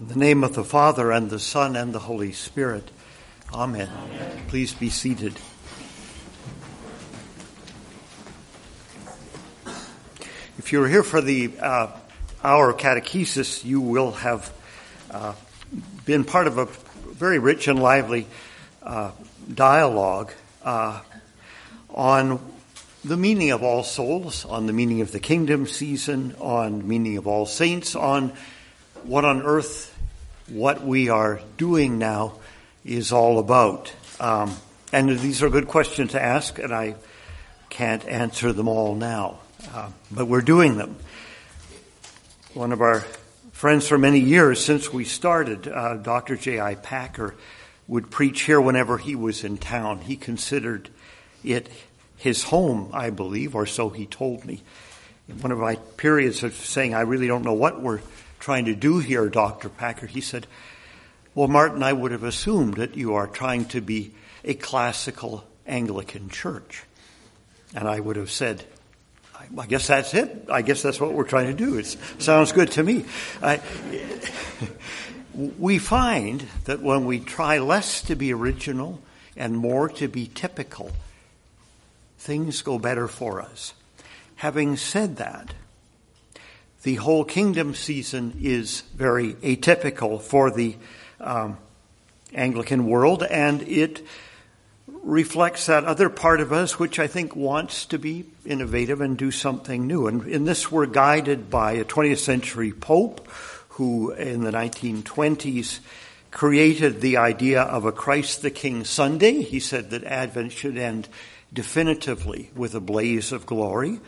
In the name of the Father, and the Son, and the Holy Spirit. Amen. Amen. Please be seated. If you're here for the uh, hour catechesis, you will have uh, been part of a very rich and lively uh, dialogue uh, on the meaning of all souls, on the meaning of the kingdom season, on meaning of all saints, on what on earth what we are doing now is all about. Um, and these are good questions to ask, and I can't answer them all now, uh, but we're doing them. One of our friends for many years since we started, uh, Dr. J.I. Packer, would preach here whenever he was in town. He considered it his home, I believe, or so he told me. In one of my periods of saying, I really don't know what we're trying to do here, Dr. Packer, he said, Well, Martin, I would have assumed that you are trying to be a classical Anglican church. And I would have said, I guess that's it. I guess that's what we're trying to do. It sounds good to me. I, we find that when we try less to be original and more to be typical, things go better for us. Having said that, the whole kingdom season is very atypical for the um, Anglican world, and it reflects that other part of us which I think wants to be innovative and do something new. And in this, we're guided by a 20th century pope who, in the 1920s, created the idea of a Christ the King Sunday. He said that Advent should end definitively with a blaze of glory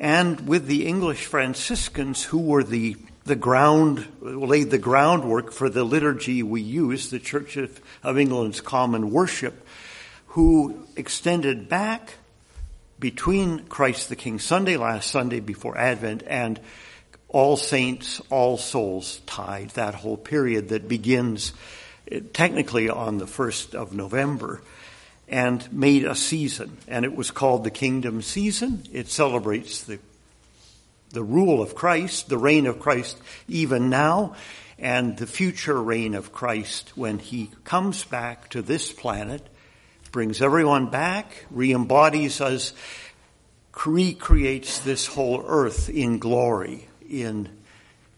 and with the English Franciscans who were the the ground laid the groundwork for the liturgy we use, the Church of, of England's common worship, who extended back between Christ the King Sunday, last Sunday before Advent, and All Saints, All Souls tide, that whole period that begins eh, technically on the 1st of November and made a season, and it was called the Kingdom Season. It celebrates the the rule of Christ, the reign of Christ even now, and the future reign of Christ when he comes back to this planet, brings everyone back, re-embodies us, recreates this whole earth in glory, in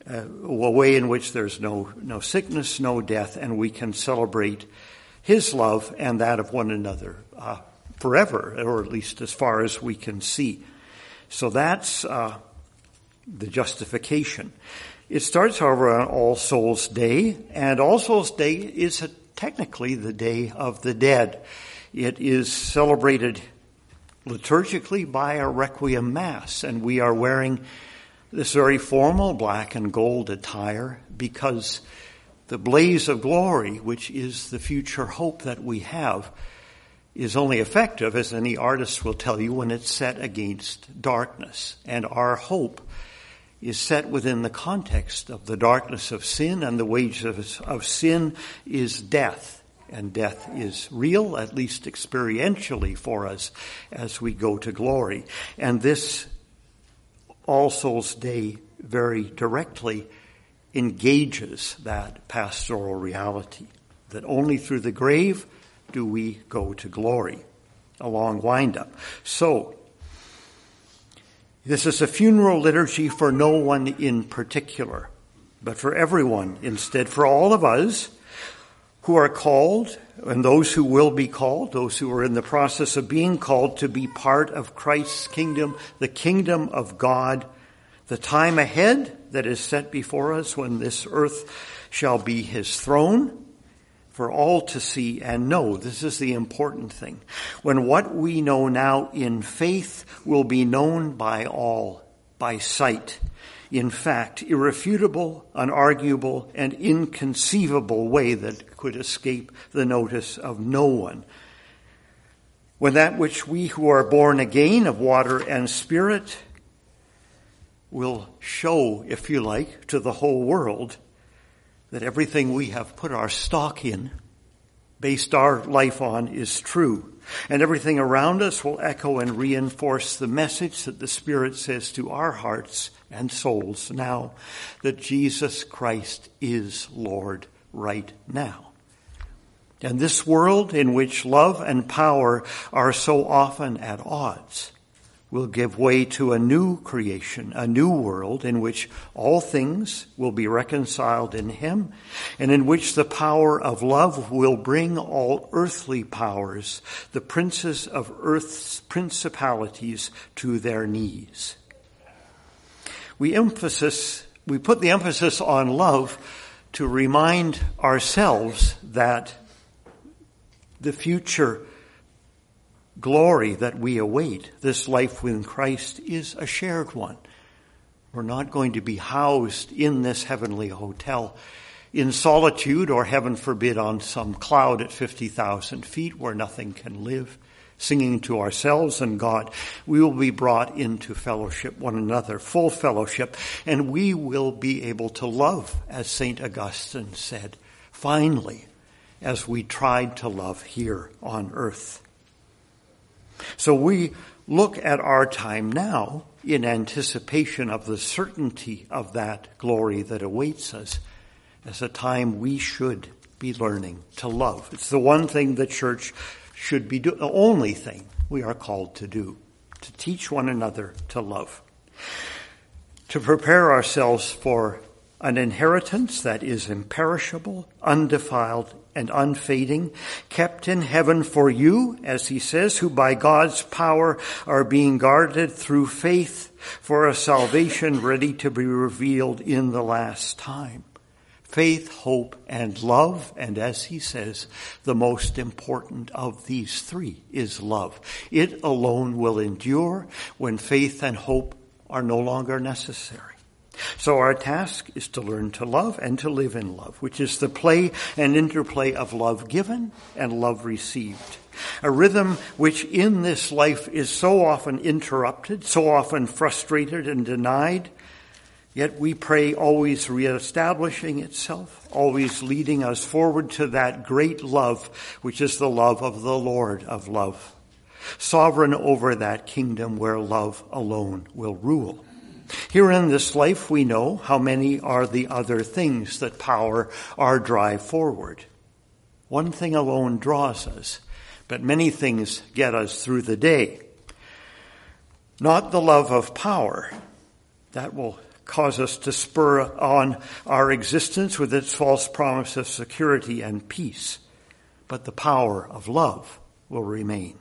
uh, a way in which there's no, no sickness, no death, and we can celebrate his love and that of one another uh, forever, or at least as far as we can see. So that's uh, the justification. It starts, however, on All Souls Day, and All Souls Day is a, technically the Day of the Dead. It is celebrated liturgically by a Requiem Mass, and we are wearing this very formal black and gold attire because the blaze of glory, which is the future hope that we have, is only effective, as any artist will tell you, when it's set against darkness. And our hope is set within the context of the darkness of sin, and the wages of, of sin is death. And death is real, at least experientially for us as we go to glory. And this All Souls Day very directly engages that pastoral reality that only through the grave do we go to glory. A long windup. So, this is a funeral liturgy for no one in particular, but for everyone instead, for all of us who are called and those who will be called, those who are in the process of being called to be part of Christ's kingdom, the kingdom of God the time ahead that is set before us when this earth shall be his throne for all to see and know. This is the important thing. When what we know now in faith will be known by all, by sight. In fact, irrefutable, unarguable, and inconceivable way that could escape the notice of no one. When that which we who are born again of water and spirit will show, if you like, to the whole world that everything we have put our stock in, based our life on, is true. And everything around us will echo and reinforce the message that the Spirit says to our hearts and souls now that Jesus Christ is Lord right now. And this world in which love and power are so often at odds will give way to a new creation, a new world in which all things will be reconciled in Him and in which the power of love will bring all earthly powers, the princes of earth's principalities to their knees. We emphasis, we put the emphasis on love to remind ourselves that the future glory that we await, this life with Christ, is a shared one. We're not going to be housed in this heavenly hotel in solitude or heaven forbid on some cloud at 50,000 feet where nothing can live, singing to ourselves and God. We will be brought into fellowship one another, full fellowship, and we will be able to love, as St. Augustine said, finally, as we tried to love here on earth. So we look at our time now in anticipation of the certainty of that glory that awaits us as a time we should be learning to love. It's the one thing the church should be doing, the only thing we are called to do, to teach one another to love. To prepare ourselves for an inheritance that is imperishable, undefiled, and unfading, kept in heaven for you, as he says, who by God's power are being guarded through faith for a salvation ready to be revealed in the last time. Faith, hope, and love, and as he says, the most important of these three is love. It alone will endure when faith and hope are no longer necessary. So our task is to learn to love and to live in love, which is the play and interplay of love given and love received. A rhythm which in this life is so often interrupted, so often frustrated and denied, yet we pray always reestablishing itself, always leading us forward to that great love, which is the love of the Lord of love, sovereign over that kingdom where love alone will rule. Here in this life, we know how many are the other things that power our drive forward. One thing alone draws us, but many things get us through the day. Not the love of power. That will cause us to spur on our existence with its false promise of security and peace. But the power of love will remain.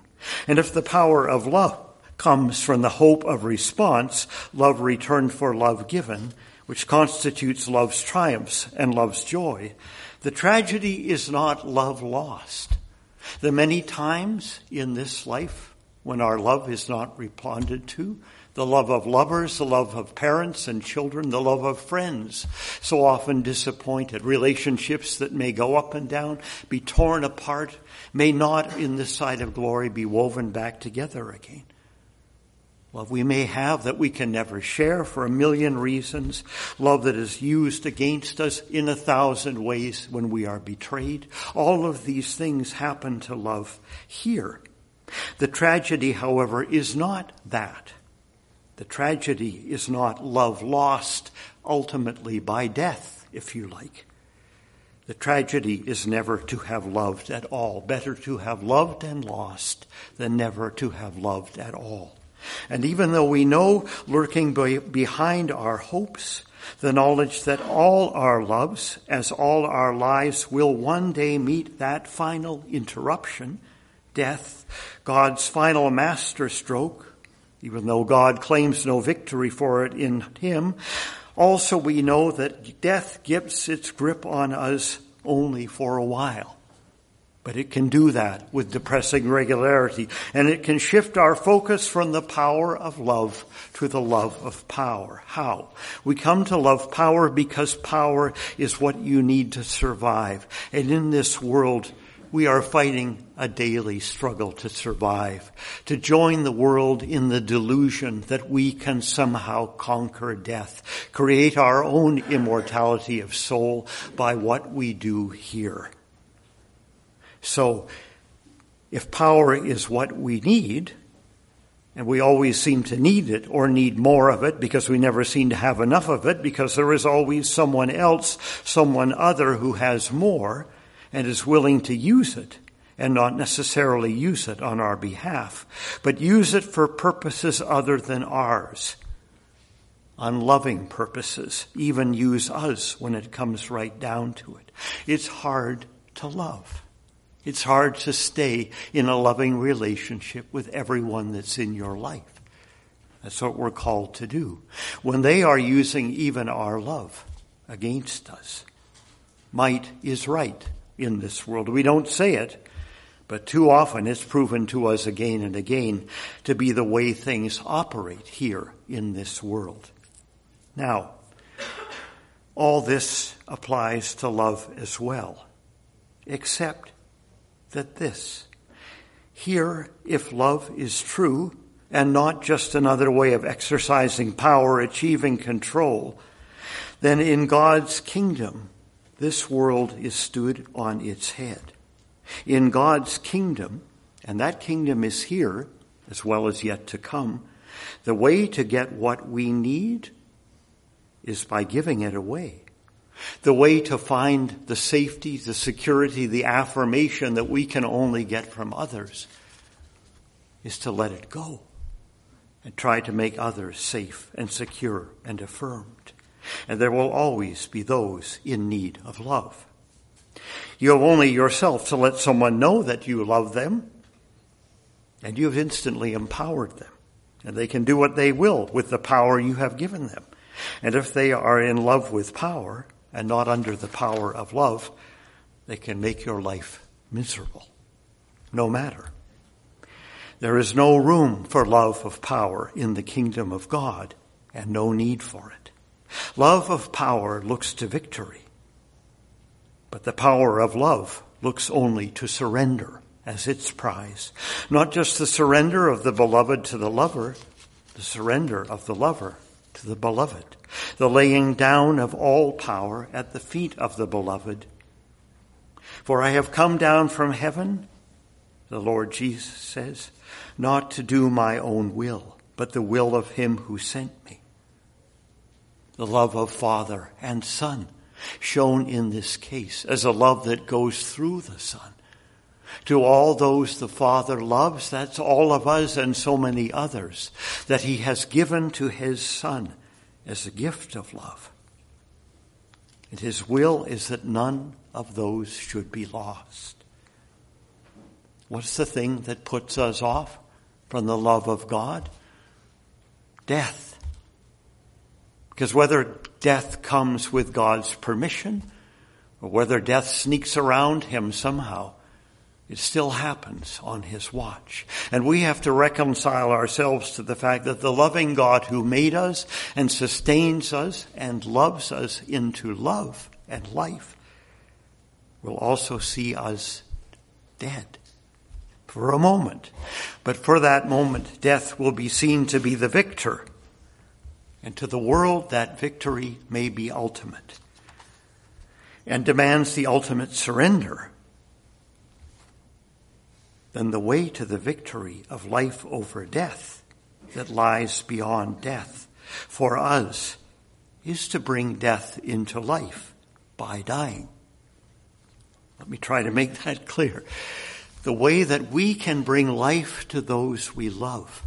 And if the power of love comes from the hope of response, love returned for love given, which constitutes love's triumphs and love's joy. The tragedy is not love lost. The many times in this life when our love is not responded to, the love of lovers, the love of parents and children, the love of friends, so often disappointed, relationships that may go up and down, be torn apart, may not in this side of glory be woven back together again. Love we may have that we can never share for a million reasons. Love that is used against us in a thousand ways when we are betrayed. All of these things happen to love here. The tragedy, however, is not that. The tragedy is not love lost ultimately by death, if you like. The tragedy is never to have loved at all. Better to have loved and lost than never to have loved at all. And even though we know lurking behind our hopes, the knowledge that all our loves, as all our lives, will one day meet that final interruption, death, God's final master stroke, even though God claims no victory for it in Him, also we know that death gives its grip on us only for a while. But it can do that with depressing regularity. And it can shift our focus from the power of love to the love of power. How? We come to love power because power is what you need to survive. And in this world, we are fighting a daily struggle to survive, to join the world in the delusion that we can somehow conquer death, create our own immortality of soul by what we do here. So, if power is what we need, And we always seem to need it or need more of it because we never seem to have enough of it because there is always someone else, someone other who has more and is willing to use it and not necessarily use it on our behalf, but use it for purposes other than ours. Unloving purposes, even use us when it comes right down to it. It's hard to love. It's hard to stay in a loving relationship with everyone that's in your life. That's what we're called to do. When they are using even our love against us, might is right in this world. We don't say it, but too often it's proven to us again and again to be the way things operate here in this world. Now, all this applies to love as well, except that this. Here, if love is true and not just another way of exercising power, achieving control, then in God's kingdom, this world is stood on its head. In God's kingdom, and that kingdom is here as well as yet to come, the way to get what we need is by giving it away. The way to find the safety, the security, the affirmation that we can only get from others is to let it go and try to make others safe and secure and affirmed. And there will always be those in need of love. You have only yourself to let someone know that you love them, and you have instantly empowered them. And they can do what they will with the power you have given them. And if they are in love with power, and not under the power of love, they can make your life miserable, no matter. There is no room for love of power in the kingdom of God and no need for it. Love of power looks to victory, but the power of love looks only to surrender as its prize. Not just the surrender of the beloved to the lover, the surrender of the lover to the beloved, the laying down of all power at the feet of the beloved. For I have come down from heaven, the Lord Jesus says, not to do my own will, but the will of him who sent me. The love of Father and Son shown in this case as a love that goes through the Son. To all those the Father loves, that's all of us and so many others, that He has given to His Son as a gift of love. And His will is that none of those should be lost. What's the thing that puts us off from the love of God? Death. Because whether death comes with God's permission, or whether death sneaks around him somehow, it still happens on his watch. And we have to reconcile ourselves to the fact that the loving God who made us and sustains us and loves us into love and life will also see us dead for a moment. But for that moment, death will be seen to be the victor. And to the world, that victory may be ultimate and demands the ultimate surrender then the way to the victory of life over death that lies beyond death for us is to bring death into life by dying. Let me try to make that clear. The way that we can bring life to those we love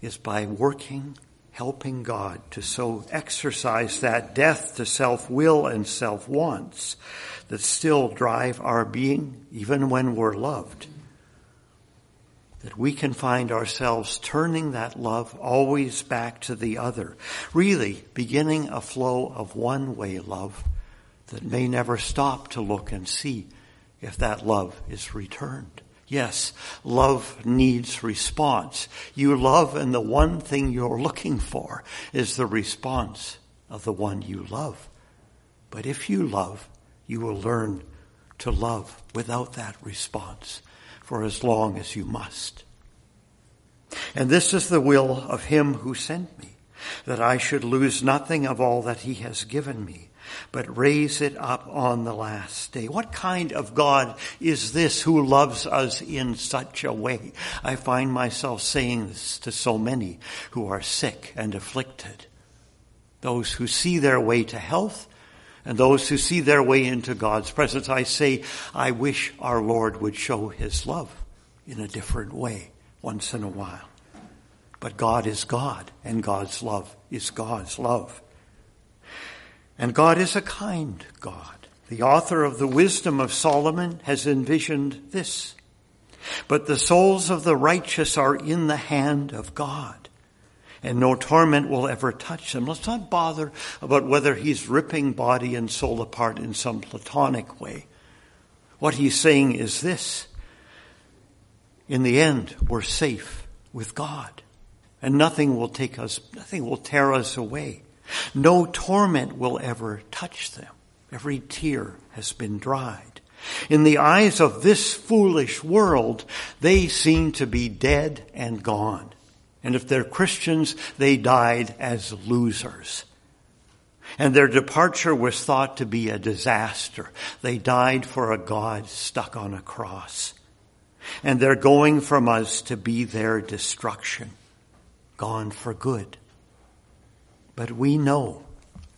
is by working, helping God to so exercise that death to self-will and self-wants that still drive our being even when we're loved. That we can find ourselves turning that love always back to the other, really beginning a flow of one way love that may never stop to look and see if that love is returned. Yes, love needs response. You love and the one thing you're looking for is the response of the one you love. But if you love, you will learn to love without that response for as long as you must. And this is the will of him who sent me, that I should lose nothing of all that he has given me, but raise it up on the last day. What kind of God is this who loves us in such a way? I find myself saying this to so many who are sick and afflicted. Those who see their way to health and those who see their way into God's presence. I say, I wish our Lord would show his love in a different way once in a while. But God is God and God's love is God's love. And God is a kind God. The author of the Wisdom of Solomon has envisioned this. But the souls of the righteous are in the hand of God, and no torment will ever touch them. Let's not bother about whether he's ripping body and soul apart in some platonic way. What he's saying is this. In the end, we're safe with God, and nothing will take us, nothing will tear us away. No torment will ever touch them. Every tear has been dried. In the eyes of this foolish world, they seem to be dead and gone. And if they're Christians, they died as losers. And their departure was thought to be a disaster. They died for a God stuck on a cross. And they're going from us to be their destruction. Gone for good. But we know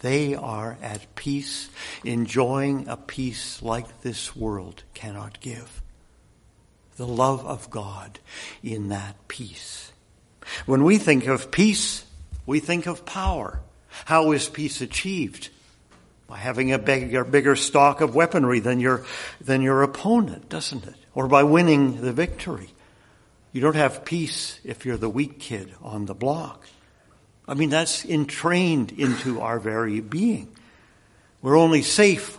they are at peace, enjoying a peace like this world cannot give. The love of God in that peace. When we think of peace, we think of power. How is peace achieved? By having a bigger, bigger stock of weaponry than your, than your opponent, doesn't it? Or by winning the victory. You don't have peace if you're the weak kid on the block. I mean, that's entrained into our very being. We're only safe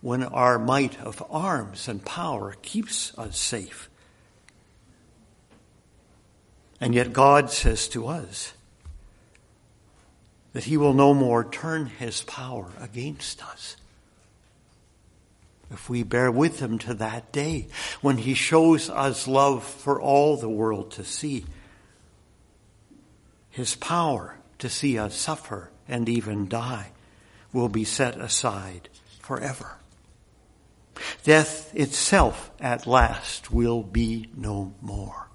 when our might of arms and power keeps us safe. And yet God says to us that He will no more turn His power against us. If we bear with Him to that day when He shows us love for all the world to see, His power to see us suffer and even die will be set aside forever. Death itself at last will be no more.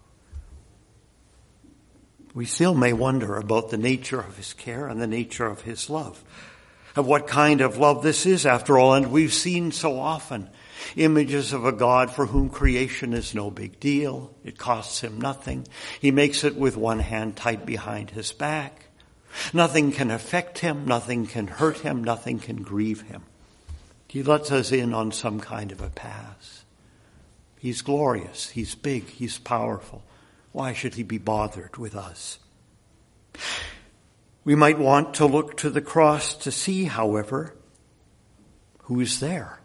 We still may wonder about the nature of his care and the nature of his love, of what kind of love this is after all, and we've seen so often images of a God for whom creation is no big deal. It costs him nothing. He makes it with one hand tied behind his back. Nothing can affect him, nothing can hurt him, nothing can grieve him. He lets us in on some kind of a pass. He's glorious, he's big, he's powerful. Why should he be bothered with us? We might want to look to the cross to see, however, who is there.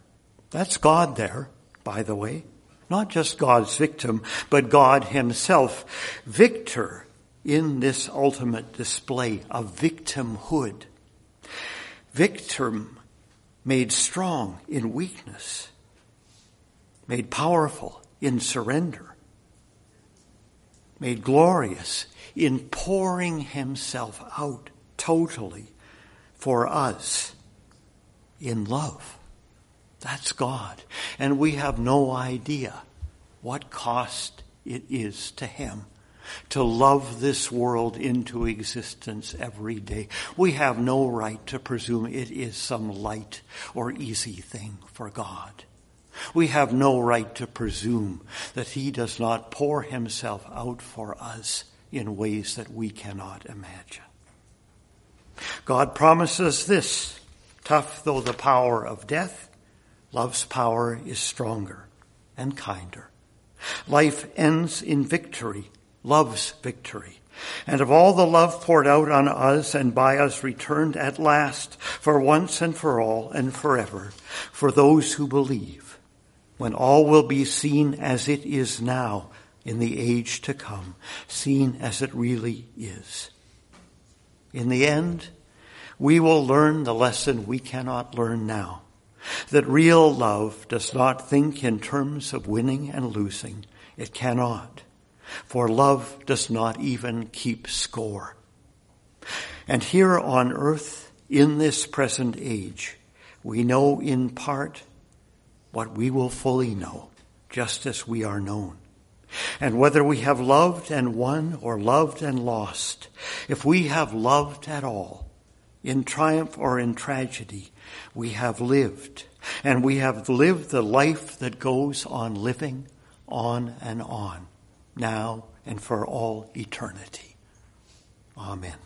That's God there, by the way. Not just God's victim, but God himself. Victor in this ultimate display of victimhood. Victim made strong in weakness, made powerful in surrender, made glorious in pouring himself out totally for us in love. That's God. And we have no idea what cost it is to him to love this world into existence every day. We have no right to presume it is some light or easy thing for God. We have no right to presume that He does not pour Himself out for us in ways that we cannot imagine. God promises this, tough though the power of death, love's power is stronger and kinder. Life ends in victory love's victory. And of all the love poured out on us and by us returned at last for once and for all and forever for those who believe, when all will be seen as it is now in the age to come, seen as it really is. In the end, we will learn the lesson we cannot learn now. That real love does not think in terms of winning and losing. It cannot for love does not even keep score. And here on earth, in this present age, We know in part what we will fully know, just as we are known. And whether we have loved and won or loved and lost, if we have loved at all, in triumph or in tragedy, we have lived. And we have lived the life that goes on living on and on, now and for all eternity. Amen.